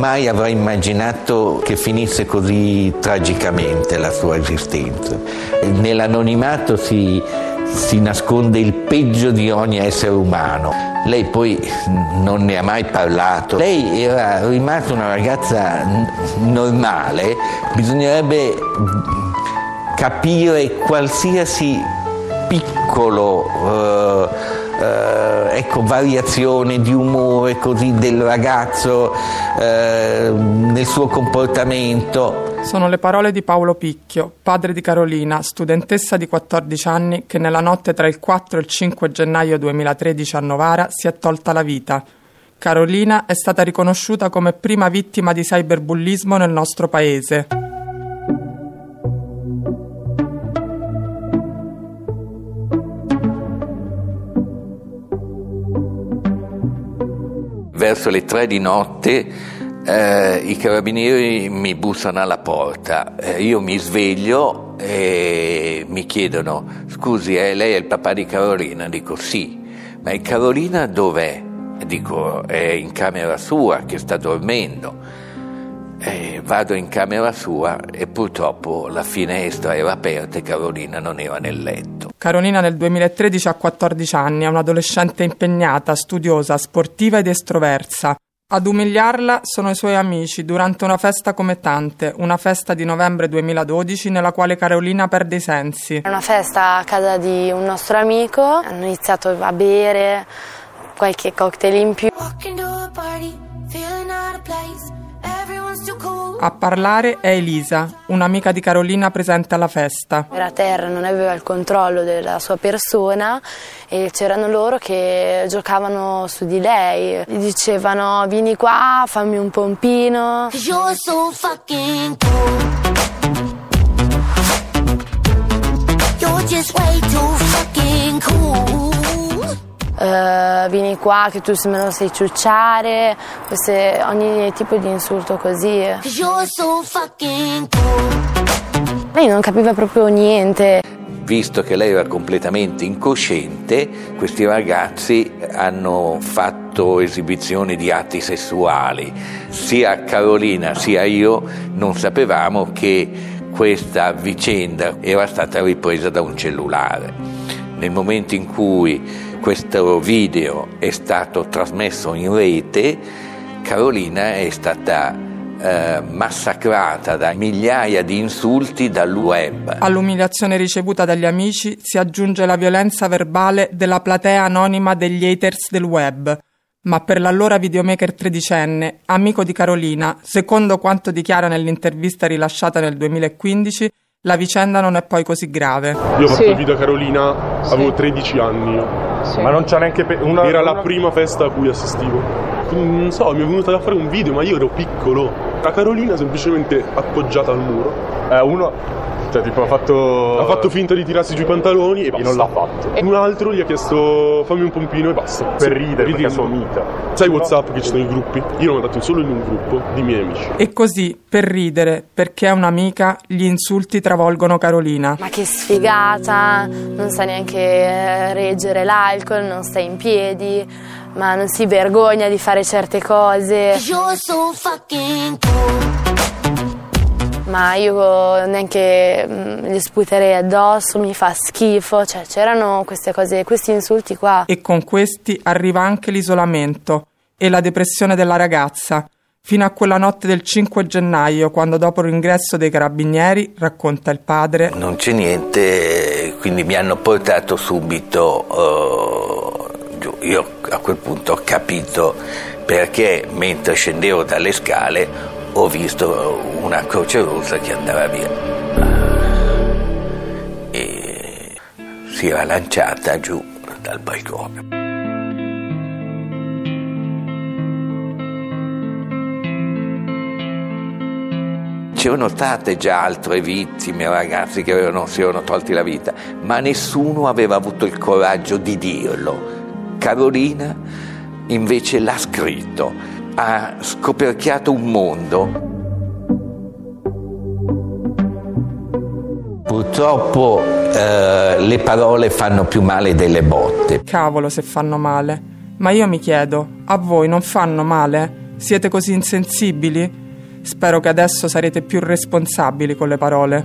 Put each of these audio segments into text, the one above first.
mai avrà immaginato che finisse così tragicamente la sua esistenza. Nell'anonimato si, si nasconde il peggio di ogni essere umano. Lei poi non ne ha mai parlato. Lei era rimasta una ragazza normale, bisognerebbe capire qualsiasi piccolo eh, eh, ecco, variazione di umore così del ragazzo eh, nel suo comportamento. Sono le parole di Paolo Picchio, padre di Carolina, studentessa di 14 anni che nella notte tra il 4 e il 5 gennaio 2013 a Novara si è tolta la vita. Carolina è stata riconosciuta come prima vittima di cyberbullismo nel nostro paese. Verso le tre di notte eh, i carabinieri mi bussano alla porta, eh, io mi sveglio e mi chiedono scusi eh, lei è il papà di Carolina? Dico sì, ma Carolina dov'è? Dico è in camera sua che sta dormendo. Eh, vado in camera sua e purtroppo la finestra era aperta e Carolina non era nel letto. Carolina nel 2013 ha 14 anni, è un'adolescente impegnata, studiosa, sportiva ed estroversa. Ad umiliarla sono i suoi amici durante una festa come tante, una festa di novembre 2012 nella quale Carolina perde i sensi. È una festa a casa di un nostro amico, hanno iniziato a bere qualche cocktail in più. A parlare è Elisa, un'amica di Carolina presente alla festa. Era a terra, non aveva il controllo della sua persona e c'erano loro che giocavano su di lei. Gli dicevano vieni qua, fammi un pompino. You're so fucking cool. You're just way too fucking cool uh, vieni qua che tu me lo sai ciucciare, queste, ogni tipo di insulto così. Lei non capiva proprio niente. Visto che lei era completamente incosciente, questi ragazzi hanno fatto esibizioni di atti sessuali. Sia Carolina sia io non sapevamo che questa vicenda era stata ripresa da un cellulare. Nel momento in cui questo video è stato trasmesso in rete, Carolina è stata eh, massacrata da migliaia di insulti dal web. All'umiliazione ricevuta dagli amici si aggiunge la violenza verbale della platea anonima degli haters del web. Ma per l'allora videomaker tredicenne, amico di Carolina, secondo quanto dichiara nell'intervista rilasciata nel 2015, la vicenda non è poi così grave. Io ho fatto sì. il video a Carolina, avevo 13 anni. Sì. Ma non c'è neanche pe- una, Era una... la prima festa a cui assistivo. Non so, mi è venuto da fare un video, ma io ero piccolo. La Carolina semplicemente appoggiata al muro. Eh, uno cioè, tipo, ha fatto. Ha fatto finta di tirarsi giù i pantaloni e basta. non l'ha fatto. E un altro gli ha chiesto fammi un pompino e basta. Per sì, ridere, perché è sua amica. Sai WhatsApp che ci sono i gruppi? Io l'ho mandato solo in un gruppo di miei amici. E così, per ridere, perché è un'amica, gli insulti travolgono Carolina. Ma che sfigata, non sa neanche eh, reggere l'alcol, non sta in piedi ma non si vergogna di fare certe cose. You're so fucking cool ma io neanche mm, gli sputerei addosso, mi fa schifo, cioè c'erano queste cose, questi insulti qua. E con questi arriva anche l'isolamento e la depressione della ragazza, fino a quella notte del 5 gennaio, quando dopo l'ingresso dei carabinieri, racconta il padre, non c'è niente, quindi mi hanno portato subito uh, giù. Io a quel punto ho capito perché mentre scendevo dalle scale ho visto una croce rossa che andava via e si era lanciata giù dal balcone. C'erano state già altre vittime, ragazzi che avevano, si erano tolti la vita, ma nessuno aveva avuto il coraggio di dirlo. Carolina invece l'ha scritto ha scoperchiato un mondo. Purtroppo eh, le parole fanno più male delle botte. Cavolo se fanno male. Ma io mi chiedo, a voi non fanno male? Siete così insensibili? Spero che adesso sarete più responsabili con le parole.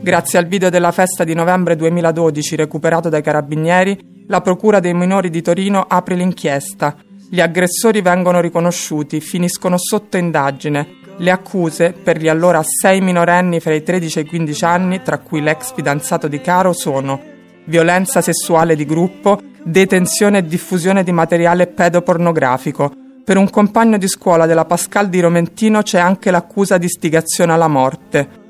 Grazie al video della festa di novembre 2012 recuperato dai carabinieri, la Procura dei minori di Torino apre l'inchiesta. Gli aggressori vengono riconosciuti, finiscono sotto indagine. Le accuse per gli allora sei minorenni fra i 13 e i 15 anni, tra cui l'ex fidanzato di Caro, sono violenza sessuale di gruppo, detenzione e diffusione di materiale pedopornografico, per un compagno di scuola della Pascal di Romentino c'è anche l'accusa di istigazione alla morte.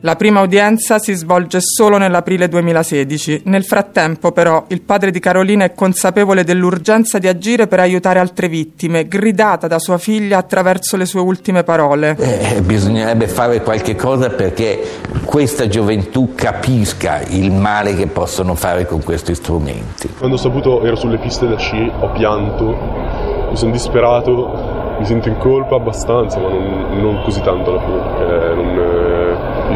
La prima udienza si svolge solo nell'aprile 2016. Nel frattempo, però, il padre di Carolina è consapevole dell'urgenza di agire per aiutare altre vittime, gridata da sua figlia attraverso le sue ultime parole. Eh, bisognerebbe fare qualche cosa perché questa gioventù capisca il male che possono fare con questi strumenti. Quando ho saputo ero sulle piste da sci, ho pianto mi sono disperato, mi sento in colpa abbastanza, ma non, non così tanto alla fine, perché non,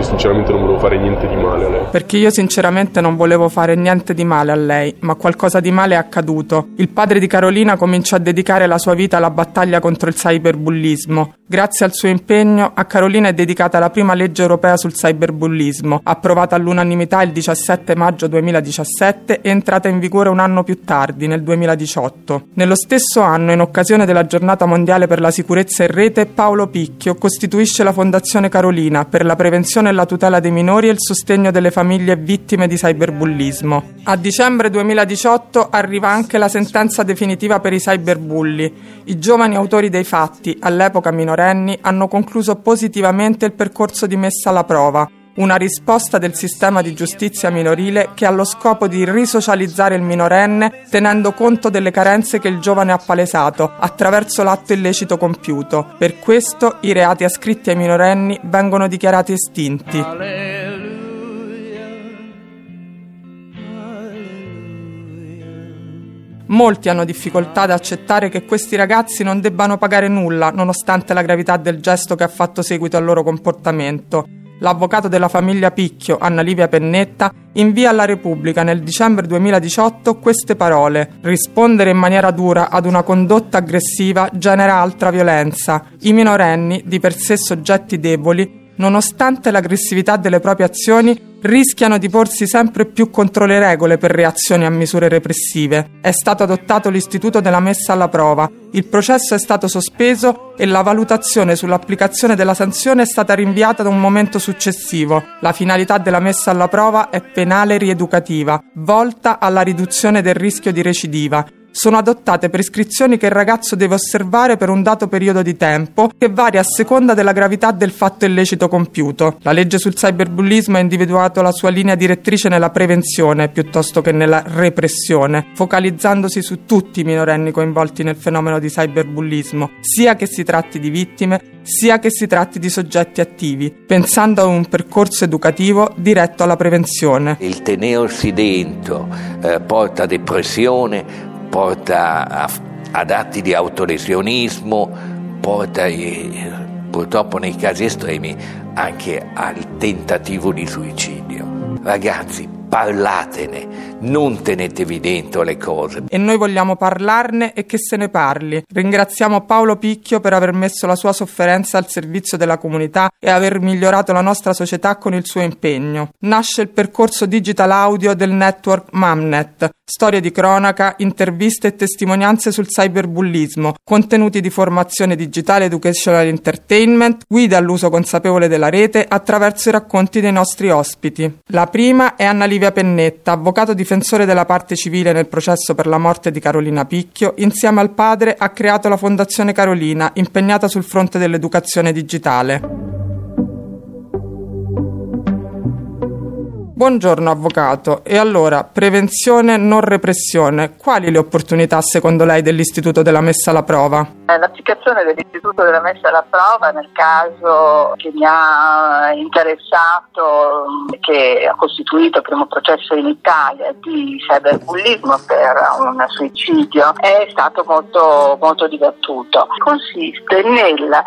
io sinceramente non volevo fare niente di male a lei. Perché io sinceramente non volevo fare niente di male a lei, ma qualcosa di male è accaduto. Il padre di Carolina cominciò a dedicare la sua vita alla battaglia contro il cyberbullismo. Grazie al suo impegno, a Carolina è dedicata la prima legge europea sul cyberbullismo, approvata all'unanimità il 17 maggio 2017 e entrata in vigore un anno più tardi, nel 2018. Nello stesso anno, in occasione della giornata mondiale per la sicurezza in rete, Paolo Picchio costituisce la Fondazione Carolina per la prevenzione e la tutela dei minori e il sostegno delle famiglie vittime di cyberbullismo. A dicembre 2018 arriva anche la sentenza definitiva per i cyberbulli. I giovani autori dei fatti, all'epoca minorenni, hanno concluso positivamente il percorso di messa alla prova, una risposta del sistema di giustizia minorile che ha lo scopo di risocializzare il minorenne tenendo conto delle carenze che il giovane ha palesato attraverso l'atto illecito compiuto. Per questo i reati ascritti ai minorenni vengono dichiarati estinti. Molti hanno difficoltà ad accettare che questi ragazzi non debbano pagare nulla, nonostante la gravità del gesto che ha fatto seguito al loro comportamento. L'avvocato della famiglia Picchio, Anna Livia Pennetta, invia alla Repubblica nel dicembre 2018 queste parole: Rispondere in maniera dura ad una condotta aggressiva genera altra violenza. I minorenni, di per sé soggetti deboli, nonostante l'aggressività delle proprie azioni, rischiano di porsi sempre più contro le regole per reazioni a misure repressive. È stato adottato l'istituto della messa alla prova, il processo è stato sospeso e la valutazione sull'applicazione della sanzione è stata rinviata ad un momento successivo. La finalità della messa alla prova è penale rieducativa, volta alla riduzione del rischio di recidiva sono adottate prescrizioni che il ragazzo deve osservare per un dato periodo di tempo che varia a seconda della gravità del fatto illecito compiuto. La legge sul cyberbullismo ha individuato la sua linea direttrice nella prevenzione piuttosto che nella repressione, focalizzandosi su tutti i minorenni coinvolti nel fenomeno di cyberbullismo, sia che si tratti di vittime sia che si tratti di soggetti attivi, pensando a un percorso educativo diretto alla prevenzione. Il tenersi dentro eh, porta depressione, porta a, ad atti di autolesionismo, porta purtroppo nei casi estremi anche al tentativo di suicidio. Ragazzi, parlatene, non tenetevi dentro le cose. E noi vogliamo parlarne e che se ne parli. Ringraziamo Paolo Picchio per aver messo la sua sofferenza al servizio della comunità e aver migliorato la nostra società con il suo impegno. Nasce il percorso digital audio del network Mamnet, storie di cronaca, interviste e testimonianze sul cyberbullismo, contenuti di formazione digitale educational entertainment, guida all'uso consapevole della rete attraverso i racconti dei nostri ospiti. La prima è Anna Livia Pennetta, avvocato difensore della parte civile nel processo per la morte di Carolina Picchio, insieme al padre ha creato la Fondazione Carolina, impegnata sul fronte dell'educazione digitale. Buongiorno avvocato, e allora prevenzione non repressione, quali le opportunità secondo lei dell'Istituto della messa alla prova? Eh, l'applicazione dell'Istituto della messa alla prova nel caso che mi ha interessato, che ha costituito il primo processo in Italia di cyberbullismo per un suicidio, è stato molto, molto dibattuto. Consiste nel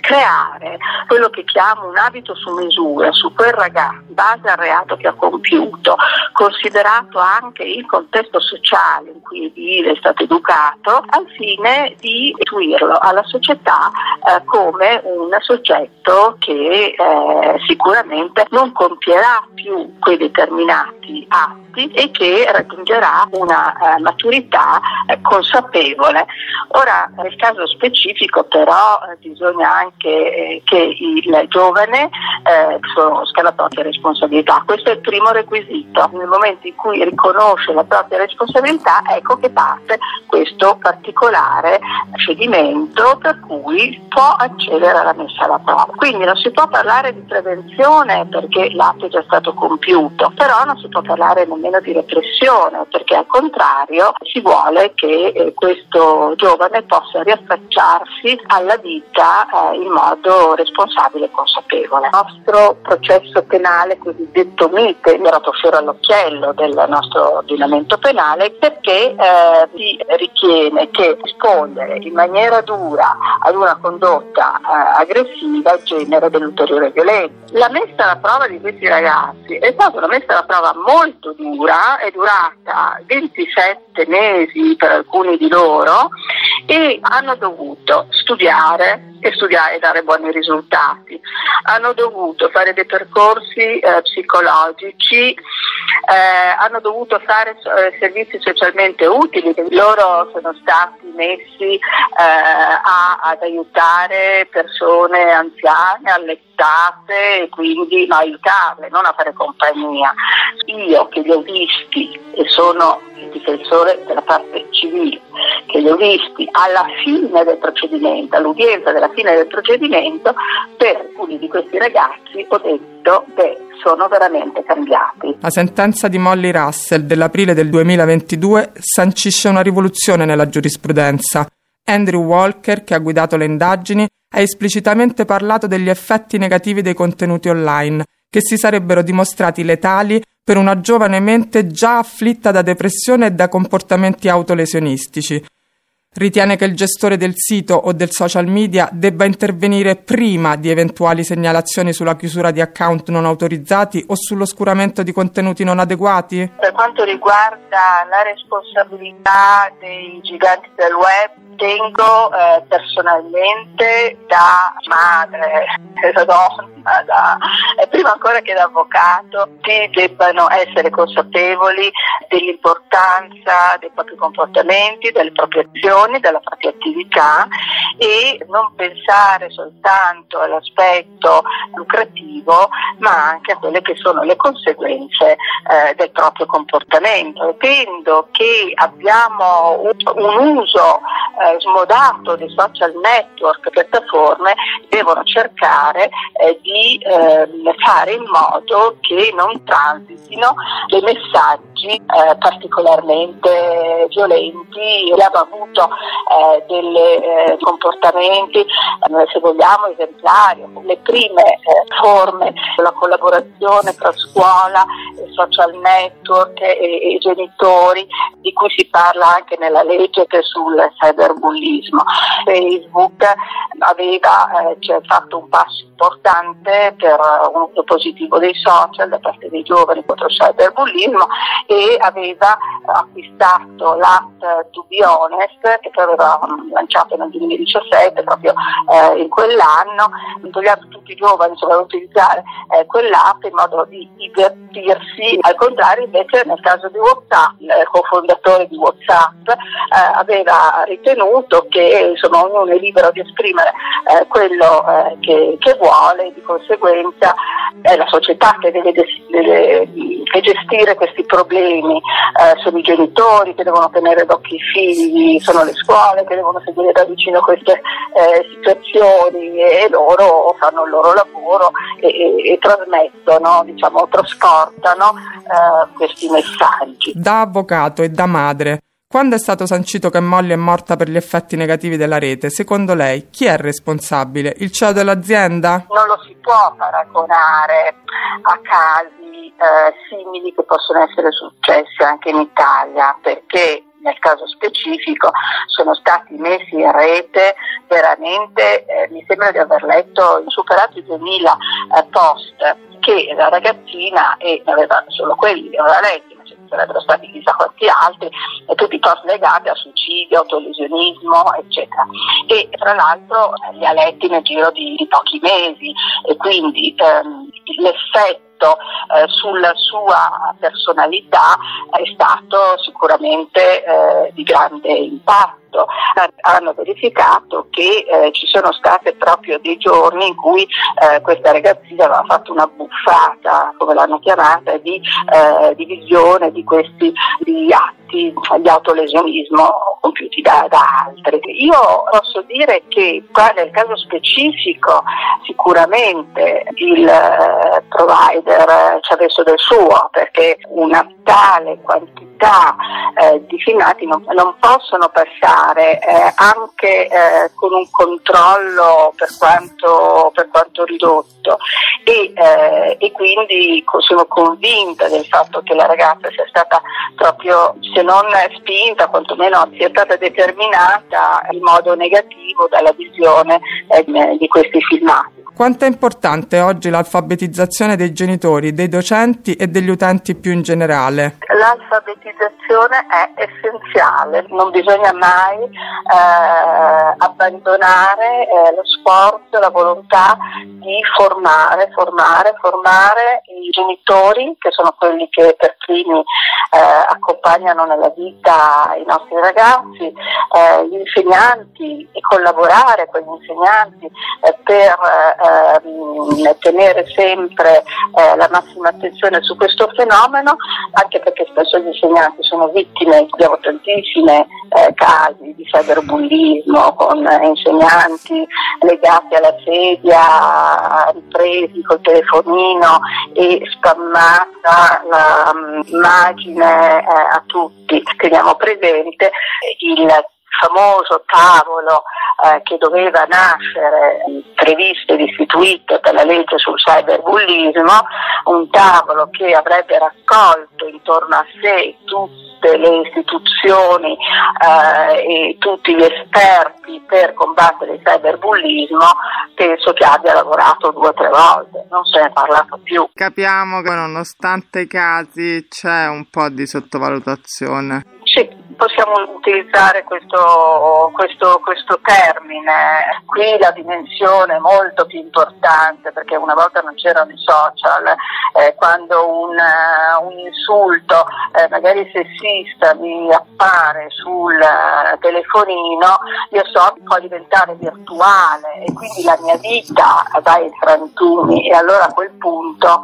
creare quello che chiamo un abito su misura su quel ragazzo, in base al reato che sia compiuto, considerato anche il contesto sociale in cui vive, è stato educato, al fine di istituirlo alla società eh, come un soggetto che eh, sicuramente non compierà più quei determinati atti e che raggiungerà una eh, maturità eh, consapevole. Ora, nel caso specifico però eh, bisogna anche eh, che il giovane eh, conosca la propria responsabilità. Questo è primo requisito. Nel momento in cui riconosce la propria responsabilità, ecco che parte questo particolare cedimento per cui può accedere alla messa alla prova. Quindi non si può parlare di prevenzione perché l'atto è già stato compiuto, però non si può parlare nemmeno di repressione perché al contrario si vuole che eh, questo giovane possa riaffacciarsi alla vita eh, in modo responsabile e consapevole. Il nostro processo penale cosiddetto MITE è dato fiore all'occhiello del nostro ordinamento penale perché eh, si ritiene che rispondere in maniera dura ad una condotta eh, aggressiva genera dell'ulteriore violenza. La messa alla prova di questi ragazzi è stata una messa alla prova molto dura, è durata 27 mesi per alcuni di loro e hanno dovuto studiare e studiare e dare buoni risultati. Hanno dovuto fare dei percorsi eh, psicologici, eh, hanno dovuto fare eh, servizi socialmente utili, loro sono stati messi eh, a, ad aiutare persone anziane, allettate e quindi no, aiutarle, non a fare compagnia. Io che li ho visti e sono il difensore della parte civile, che li ho visti alla fine del procedimento, all'udienza della fine del procedimento, per alcuni di questi ragazzi ho detto, beh, sono veramente cambiati. La sentenza di Molly Russell dell'aprile del 2022 sancisce una rivoluzione nella giurisprudenza. Andrew Walker, che ha guidato le indagini, ha esplicitamente parlato degli effetti negativi dei contenuti online, che si sarebbero dimostrati letali per una giovane mente già afflitta da depressione e da comportamenti autolesionistici. Ritiene che il gestore del sito o del social media debba intervenire prima di eventuali segnalazioni sulla chiusura di account non autorizzati o sull'oscuramento di contenuti non adeguati? Per quanto riguarda la responsabilità dei giganti del web, ritengo eh, personalmente da madre, da donna, da, eh, prima ancora che da avvocato, che debbano essere consapevoli dell'importanza dei propri comportamenti, delle proprie azioni, della propria attività e non pensare soltanto all'aspetto lucrativo ma anche a quelle che sono le conseguenze eh, del proprio comportamento. Ritengo che abbiamo un, uso eh, smodato dei social network, piattaforme, devono cercare eh, di eh, fare in modo che non transitino dei messaggi eh, particolarmente violenti. Abbiamo avuto eh, dei eh, comportamenti, se vogliamo, esemplari, le prime forme, la collaborazione tra scuola, social network e, e genitori, di cui si parla anche nella legge sul cyberbullismo. Facebook aveva eh, fatto un passo importante per un uso positivo dei social da parte dei giovani contro il cyberbullismo e aveva acquistato l'app To Be Honest che poi aveva lanciato nel 2017 proprio eh, in quell'anno, invogliando tutti i giovani ad utilizzare eh, quell'app in modo di divertirsi, al contrario invece nel caso di Whatsapp, il cofondatore di Whatsapp eh, aveva ritenuto che insomma, ognuno è libero di esprimere eh, quello eh, che, che, vuole di conseguenza è la società che deve, deve, deve gestire questi problemi, eh, sono i genitori che devono tenere d'occhio i figli, sono le scuole che devono seguire da vicino queste eh, situazioni e loro fanno il loro lavoro e, e, e trasmettono, diciamo, trasportano eh, questi messaggi. Da avvocato e da madre, quando è stato sancito che Molly è morta per gli effetti negativi della rete, secondo lei chi è responsabile? Il CEO dell'azienda? Non lo si può paragonare a casi eh, simili che possono essere successi anche in Italia, perché nel caso specifico sono stati messi in rete veramente, eh, mi sembra di aver letto, superato i 2000 eh, post che la ragazzina, e aveva solo quelli, aveva letti, sarebbero stati chissà quanti altri, e tutti post legati a suicidio, autolesionismo, eccetera. E tra l'altro li ha letti nel giro di, di pochi mesi e quindi ehm, l'effetto eh, sulla sua personalità è stato sicuramente eh, di grande impatto. Hanno verificato che eh, ci sono stati proprio dei giorni in cui eh, questa ragazzina aveva fatto una buffata, come l'hanno chiamata, di, eh, di visione di questi di atti di autolesionismo compiuti da, da altri. Io posso dire che qua nel caso specifico sicuramente il eh, provider ci ha messo del suo perché una tale quantità eh, di filmati non, non, possono passare eh, anche eh, con un controllo per quanto, per quanto ridotto e, eh, e, quindi sono convinta del fatto che la ragazza sia stata proprio, se non spinta, quantomeno sia stata determinata in modo negativo dalla visione eh, di questi filmati. Quanto è importante oggi l'alfabetizzazione dei genitori, dei docenti e degli utenti più in generale? L'alfabetizzazione è essenziale, non bisogna mai eh, abbandonare eh, lo sforzo, la volontà di formare, formare, formare i genitori, che sono quelli che per primi eh, accompagnano nella vita i nostri ragazzi, eh, gli insegnanti e collaborare con gli insegnanti eh, per ehm, tenere sempre eh, la massima attenzione su questo fenomeno, anche perché spesso gli insegnanti sono vittime, abbiamo tantissimi eh, casi di cyberbullismo con insegnanti legati alla sedia, ripresi col telefonino e spammata l'immagine eh, a tutti. Teniamo presente il famoso tavolo eh, che doveva nascere previsto ed istituito dalla legge sul cyberbullismo, un tavolo che avrebbe raccolto intorno a sé tutte le istituzioni eh, e tutti gli esperti per combattere il cyberbullismo, penso che abbia lavorato due o tre volte, non se ne è parlato più. Capiamo che nonostante i casi c'è un po' di sottovalutazione. Sì, possiamo utilizzare questo, questo, questo, termine. Qui la dimensione è molto più importante perché una volta non c'erano i social, eh, quando un, uh, un insulto eh, magari sessista mi appare sul uh, telefonino, io so che può diventare virtuale e quindi la mia vita va in frantumi e allora a quel punto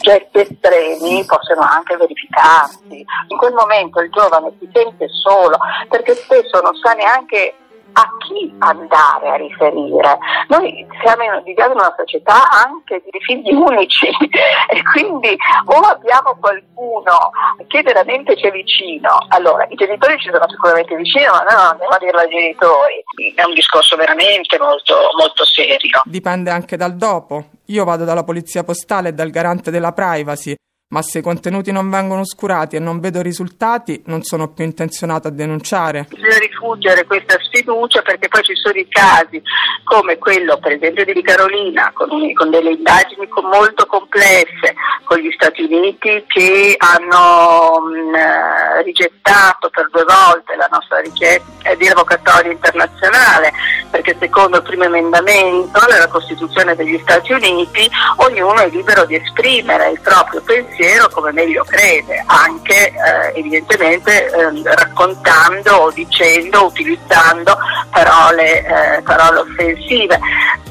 gesti estremi possono anche verificarsi. In quel momento il giovane si sente solo, perché spesso non sa neanche a chi andare a riferire. Noi siamo viviamo in una società anche di figli unici e quindi o abbiamo qualcuno che veramente c'è vicino, allora i genitori ci sono sicuramente vicino, ma noi andiamo a dirlo ai genitori, è un discorso veramente molto, molto serio. Dipende anche dal dopo. Io vado dalla polizia postale e dal garante della privacy ma se i contenuti non vengono oscurati e non vedo risultati, non sono più intenzionato a denunciare. Bisogna rifuggere questa sfiducia perché poi ci sono i casi come quello per esempio di Carolina con, con delle indagini molto complesse con gli Stati Uniti che hanno mh, mm, rigettato per due volte la nostra richiesta di avvocatoria internazionale perché secondo il primo emendamento della Costituzione degli Stati Uniti ognuno è libero di esprimere il proprio pensiero pensiero come meglio crede, anche eh, evidentemente eh, raccontando o dicendo, utilizzando parole, eh, parole offensive.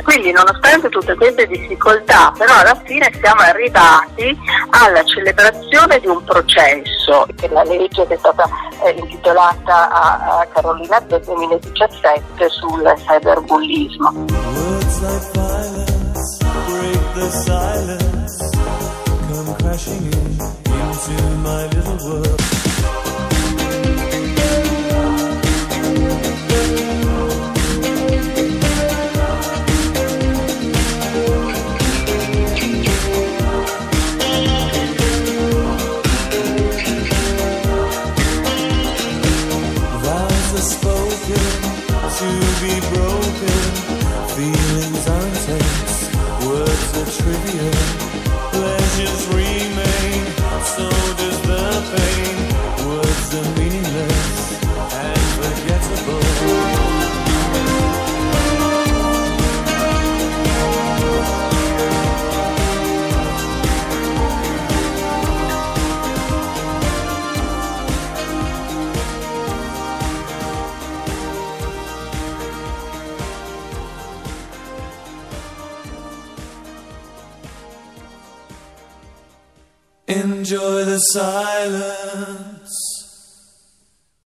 Quindi nonostante tutte queste difficoltà, però alla fine siamo arrivati alla celebrazione di un processo, la legge che è stata eh, intitolata a, a Carolina del 2017 sul cyberbullismo. Words like violence break the silence crashing in into my little world. Vows are spoken to be broken. Feelings are intense, words are trivial.